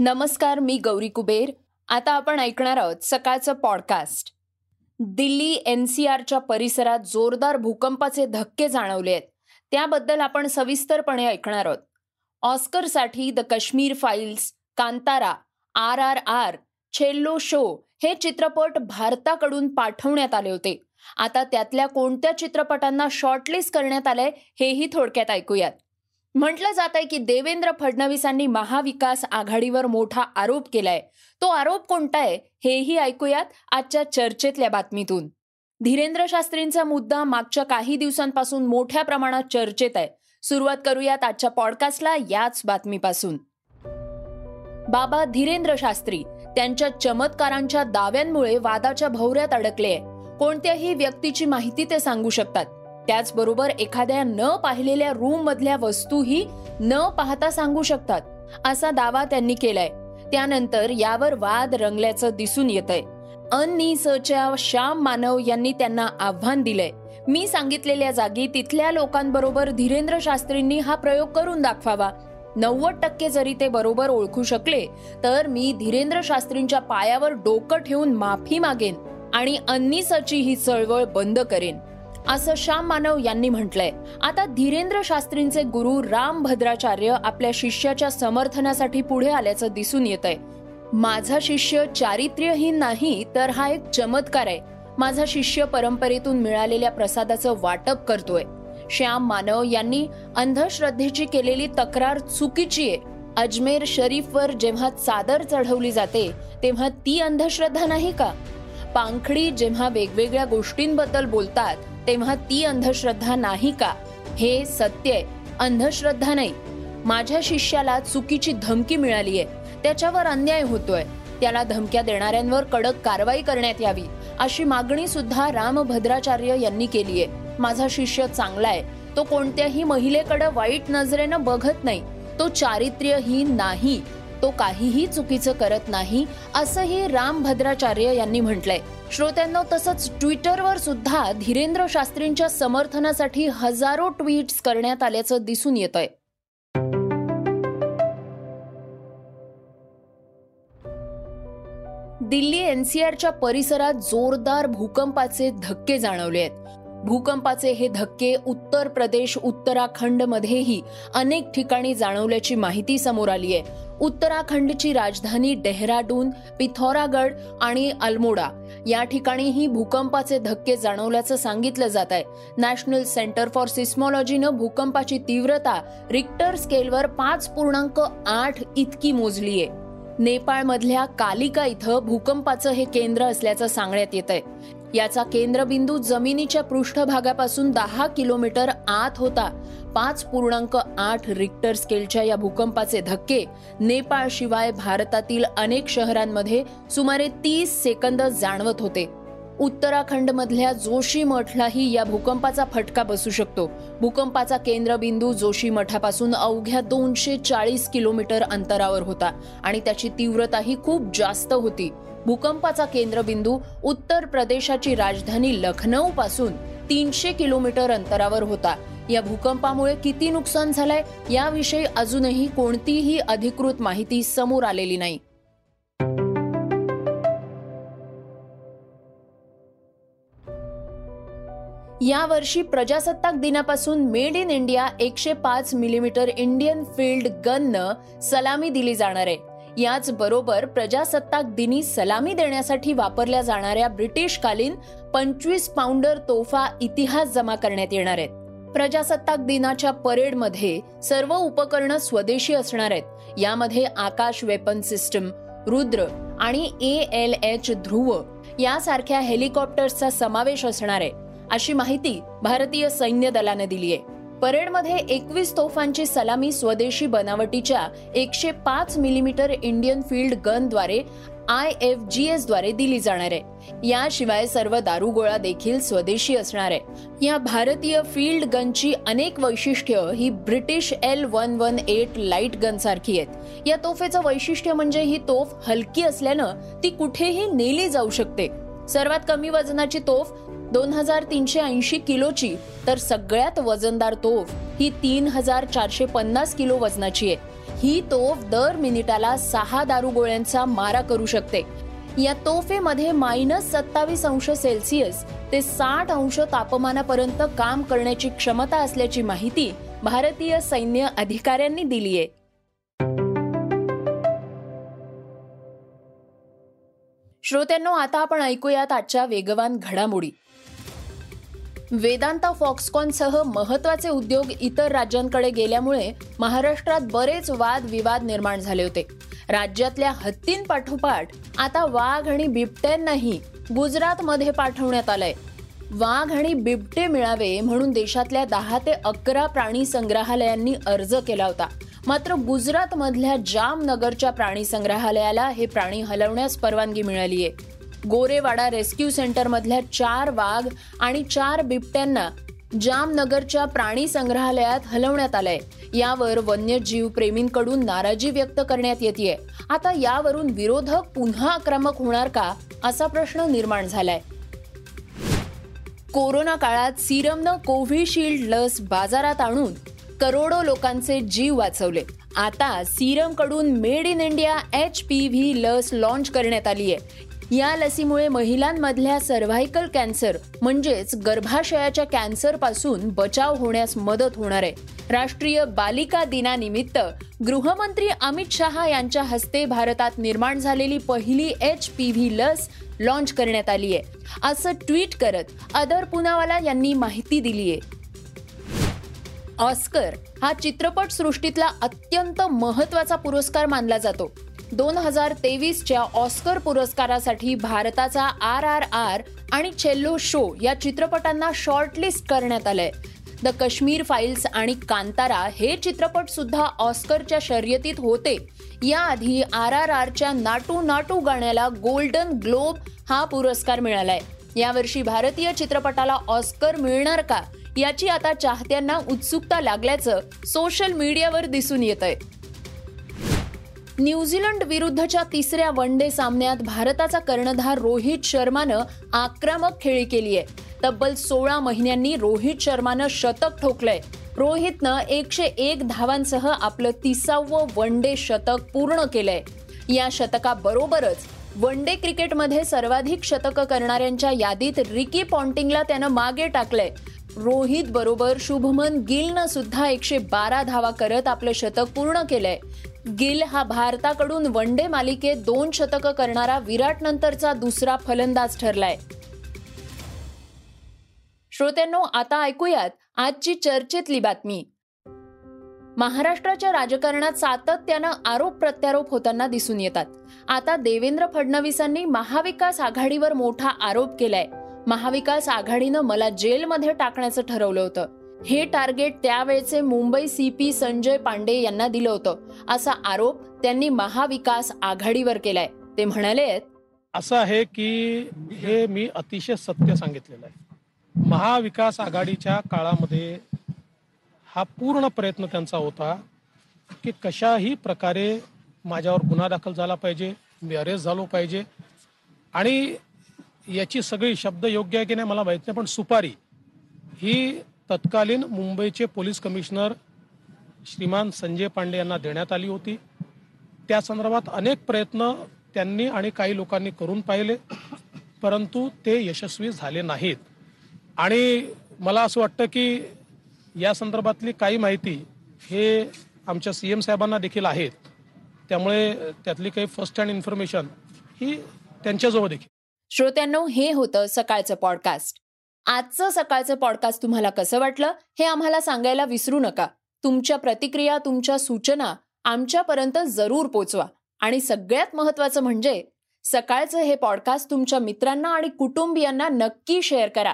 नमस्कार मी गौरी कुबेर. आता आपण ऐकणार आहोत सकाळचं पॉडकास्ट. दिल्ली एन सी आरच्या परिसरात जोरदार भूकंपाचे धक्के जाणवले आहेत. त्याबद्दल आपण सविस्तरपणे ऐकणार आहोत. ऑस्करसाठी the Kashmir files Kantara R R R Chhello show हे चित्रपट भारताकडून पाठवण्यात आले होते. आता त्यातल्या कोणत्या चित्रपटांना शॉर्टलिस्ट करण्यात आलंय हेही थोडक्यात ऐकूयात. म्हटलं जात आहे की देवेंद्र फडणवीसांनी महाविकास आघाडीवर मोठा आरोप केलाय. तो आरोप कोणता आहे हेही ऐकूयात आजच्या चर्चेतल्या बातमीतून. धीरेंद्र शास्त्रींचा मुद्दा मागच्या काही दिवसांपासून मोठ्या प्रमाणात चर्चेत आहे. सुरुवात करूयात आजच्या पॉडकास्टला याच बातमीपासून. बाबा धीरेंद्र शास्त्री त्यांच्या चमत्कारांच्या दाव्यांमुळे वादाच्या भोवऱ्यात अडकले कोणत्याही व्यक्तीची माहिती ते सांगू शकतात. त्याचबरोबर एखाद्या न पाहिलेल्या रूम मधल्या वस्तूही न पाहता सांगू शकतात असा दावा त्यांनी केलाय. त्यानंतर यावर वाद रंगल्याचं दिसून येत आहे अननीसच्या श्याम मानव यांनी त्यांना आव्हान दिलंय. मी सांगितलेल्या जागी तिथल्या लोकांबरोबर धीरेंद्र शास्त्रींनी हा प्रयोग करून दाखवावा. नव्वद टक्के जरी ते बरोबर ओळखू शकले तर मी धीरेंद्र शास्त्रींच्या पायावर डोकं ठेवून माफी मागेन आणि अन्नीसची ही चळवळ बंद करेन. असं श्याम मानव यांनी म्हटलंय. आता धीरेंद्र शास्त्रींचे गुरु राम भद्राचार्य आपल्या शिष्याच्या समर्थनासाठी पुढे आल्याचं दिसून येत आहे माझा शिष्य चारित्र्यहीन नाही तर हा एक चमत्कार आहे. माझा शिष्य परंपरेतून मिळालेल्या प्रसादाचं वाटप करतोय. श्याम मानव यांनी अंधश्रद्धेची केलेली तक्रार चुकीची आहे. अजमेर शरीफवर जेव्हा चादर चढवली जाते तेव्हा ती अंधश्रद्धा नाही का? पांखडी जेव्हा वेगवेगळ्या गोष्टींबद्दल बोलतात तेव्हा ती अंधश्रद्धा नाही का? हे सत्य आहे. अंधश्रद्धा नाही. माझ्या शिष्याला चुकीची धमकी मिळाली आहे. त्याच्यावर अन्याय होतोय. त्याला धमक्या देणाऱ्यांवर कडक कारवाई करण्यात यावी अशी मागणी सुद्धा रामभद्राचार्य यांनी केली आहे. माझा शिष्य चांगला आहे. तो कोणत्याही महिलेकडे वाईट नजरेनं बघत नाही. तो चारित्र्यहीन नाही. तो काहीही चुकीचं करत नाही असंही राम भद्राचार्य यांनी म्हटलंय. श्रोत्यांना तसंच ट्विटरवर सुद्धा धीरेंद्र शास्त्रींच्या समर्थनासाठी हजारो ट्विट्स करण्यात आल्याचं दिसून येत आहे दिल्ली एनसीआरच्या परिसरात जोरदार भूकंपाचे धक्के जाणवले आहेत. भूकंपाचे हे धक्के उत्तर प्रदेश उत्तराखंड मध्येही अनेक ठिकाणी जाणवल्याची माहिती समोर आली आहे. उत्तराखंडची राजधानी डेहराडून पिथौरागड आणि अल्मोडा या ठिकाणीही भूकंपाचे धक्के जाणवल्याचं सांगितलं जात आहे. नॅशनल सेंटर फॉर सिस्मॉलॉजीनं भूकंपाची तीव्रता रिक्टर स्केलवर पाच पूर्णांक आठ इतकी मोजली आहे. नेपाळमधल्या कालिका इथं भूकंपाचं हे केंद्र असल्याचं सांगण्यात येत आहे याचा केंद्रबिंदू जमिनीच्या पृष्ठभागापासून दहा किलोमीटर आत होता. पाच पूर्णांक आठ रिक्टर स्केलच्या या भूकंपाचे धक्के नेपाळ शिवाय भारतातील अनेक शहरांमध्ये सुमारे तीस सेकंद जाणवत होते. उत्तराखंड मधल्या जोशी मठलाही या भूकंपाचा फटका बसू शकतो. भूकंपाचा केंद्रबिंदू जोशी मठापासून अवघ्या दोनशे चाळीस किलोमीटर अंतरावर होता आणि त्याची तीव्रताही खूप जास्त होती. भूकंपाचा केंद्रबिंदू उत्तर प्रदेशाची राजधानी लखनौ पासून तीनशे किलोमीटर अंतरावर होता. या भूकंपामुळे किती नुकसान झालंय याविषयी अजूनही कोणतीही अधिकृत माहिती समोर आलेली नाही. यावर्षी प्रजासत्ताक दिनापासून मेड इन इंडिया एकशे पाच मिलीमीटर इंडियन फील्ड गननं सलामी दिली जाणार आहे. याचबरोबर प्रजासत्ताक दिनी सलामी देण्यासाठी वापरल्या जाणाऱ्या ब्रिटिशकालीन पंचवीस पाऊंडर तोफा इतिहास जमा करण्यात येणार आहेत. प्रजासत्ताक दिनाच्या परेडमध्ये सर्व उपकरणं स्वदेशी असणार आहेत. यामध्ये आकाश वेपन सिस्टम रुद्र आणि ए एल एच ध्रुव यासारख्या हेलिकॉप्टर्सचा समावेश असणार आहे. अशी माहिती भारतीय सैन्य दलाने दिली आहे. परेडमध्ये एकवीस तोफांची सलामी स्वदेशी बनावटीच्या एकशे पाच मिलीमीटर इंडियन फील्ड गनद्वारे आय एफ जी एसद्वारे दिली जाणार आहे. याशिवाय सर्व दारुगोळा देखील स्वदेशी असणार आहे. या भारतीय फील्ड गनची अनेक वैशिष्ट्य ही British L one one eight light gun सारखी आहेत. या तोफेचं वैशिष्ट्य म्हणजे ही तोफ हलकी असल्यानं ती कुठेही नेली जाऊ शकते. सर्वात कमी वजनाची तोफ दोन हजार तीनशे ऐंशी किलोची तर सगळ्यात वजनदार तोफ ही तीन हजार चारशे पन्नास किलो वजनाची आहे. ही तोफ दर मिनिटाला सहा दारुगोळ्यांचा मारा करू शकते. या तोफेमध्ये मायनस सत्तावीस अंश सेल्सिअस ते साठ अंश तापमानापर्यंत काम करण्याची क्षमता असल्याची माहिती भारतीय सैन्य अधिकाऱ्यांनी दिली आहे. श्रोत्यांनो आता आपण ऐकूयात आजच्या वेगवान घडामोडी. वेदांता फॉक्सकॉनसह महत्त्वाचे उद्योग इतर राज्यांकडे गेल्यामुळे महाराष्ट्रात बरेच वाद विवाद निर्माण झाले होते. राज्यातल्या हत्तींपाठोपाठ आता वाघ आणि बिबट्यांनाही गुजरातमध्ये पाठवण्यात आलंय. वाघ आणि बिबटे मिळावे म्हणून देशातल्या दहा ते अकरा प्राणी संग्रहालयांनी अर्ज केला होता. मात्र गुजरातमधल्या जामनगरच्या प्राणी संग्रहालयाला हे प्राणी हलवण्यास परवानगी मिळाली आहे गोरेवाडा रेस्क्यू सेंटर मधल्या चार वाघ आणि चार बिबट्यांना जामनगरच्या प्राणी संग्रहालयात हलवण्यात आलंय. यावर वन्यजीव प्रेमींकडून नाराजी व्यक्त करण्यात येते आता यावरून विरोधक पुन्हा आक्रमक होणार का असा प्रश्न निर्माण झालाय. कोरोना काळात सिरमनं कोव्हिशिल्ड लस बाजारात आणून करोडो लोकांचे जीव वाचवले. आता सिरमकडून made in India H P V लस लॉन्च करण्यात आली आहे या लसीमुळे महिलांमधल्या सर्व्हायकल कॅन्सर म्हणजेच गर्भाशयाच्या कॅन्सरपासून बचाव होण्यास मदत होणार आहे. राष्ट्रीय बालिका दिनानिमित्त गृहमंत्री अमित शहा यांच्या हस्ते भारतात निर्माण झालेली पहिली एच पी व्ही लस लॉन्च करण्यात आली आहे. असं ट्विट करत अदर पुनावाला यांनी माहिती दिली आहे. ऑस्कर हा चित्रपट सृष्टीतला अत्यंत महत्त्वाचा पुरस्कार मानला जातो. दोन हजार तेवीसच्या ऑस्कर पुरस्कारासाठी भारताचा आर आर आर आणि चेल्लो शो या चित्रपटांना शॉर्टलिस्ट करण्यात आलंय. द काश्मीर फाईल्स आणि कांतारा हे चित्रपट सुद्धा ऑस्करच्या शर्यतीत होते. याआधी आर आर आरच्या नाटू नाटू गाण्याला गोल्डन ग्लोब हा पुरस्कार मिळालाय. यावर्षी भारतीय चित्रपटाला ऑस्कर मिळणार का? याची आता चाहत्यांना उत्सुकता लागल्याचं सोशल मीडियावर दिसून येत आहे न्यूझीलंड विरुद्धच्या तिसऱ्या वन डे सामन्यात भारताचा कर्णधार रोहित शर्मानं आक्रमक खेळी केली आहे. तब्बल सोळा महिन्यांनी रोहित शर्मानं शतक ठोकलंय. रोहितनं एकशे एक धावांसह आपलं तिसावं वन डे शतक पूर्ण केलंय. या शतकाबरोबरच वन डे क्रिकेटमध्ये सर्वाधिक शतकं करणाऱ्यांच्या यादीत रिकी पॉन्टिंगला त्यानं मागे टाकलंय. रोहित बरोबर शुभमन गिलनं सुद्धा एकशे बारा धावा करत आपलं शतक पूर्ण केलंय. गिल हा भारताकडून वन डे मालिकेत दोन शतकं करणारा विराट नंतरचा दुसरा फलंदाज ठरलाय. श्रोत्यांनो आता ऐकूयात आजची चर्चेतली बातमी. महाराष्ट्राच्या राजकारणात सातत्यानं आरोप प्रत्यारोप होताना दिसून येतात. आता देवेंद्र फडणवीसांनी महाविकास आघाडीवर मोठा आरोप केलाय. महाविकास आघाडीनं मला जेलमध्ये टाकण्याचं ठरवलं होतं. हे टार्गेट त्यावेळचे मुंबई सी पी संजय पांडे यांना दिलं होतं. असा आरोप त्यांनी महाविकास आघाडीवर केलाय. ते म्हणाले असं आहे की हे मी अतिशय सत्य सांगितलेलं आहे. महाविकास आघाडीच्या काळामध्ये हा पूर्ण प्रयत्न त्यांचा होता की कशाही प्रकारे माझ्यावर गुन्हा दाखल झाला पाहिजे मी अरेस्ट झालो पाहिजे. आणि याची सगळी शब्द योग्य आहे की नाही मला माहीत नाही पण सुपारी ही तत्कालीन मुंबईचे पोलीस कमिशनर श्रीमान संजय पांडे यांना देण्यात आली होती. त्या संदर्भात अनेक प्रयत्न त्यांनी आणि काही लोकांनी करून पाहिले परंतु ते यशस्वी झाले नाहीत. आणि मला असं वाटतं की या संदर्भातली काही माहिती हे आमच्या सी एम साहेबांना देखील आहेत. त्यामुळे त्यातली काही फर्स्ट हँड इन्फॉर्मेशन ही त्यांच्याजवळ देखील. श्रोत्यांनो हे होतं सकाळचं पॉडकास्ट आजचं सकाळचं पॉडकास्ट तुम्हाला कसं वाटलं हे आम्हाला सांगायला विसरू नका. तुमच्या प्रतिक्रिया तुमच्या सूचना आमच्यापर्यंत जरूर पोचवा. आणि सगळ्यात महत्वाचं म्हणजे सकाळचं हे पॉडकास्ट तुमच्या मित्रांना आणि कुटुंबियांना नक्की शेअर करा.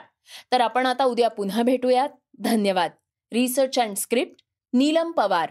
तर आपण आता उद्या पुन्हा भेटूयात. धन्यवाद. Research and script Neelam Pawar.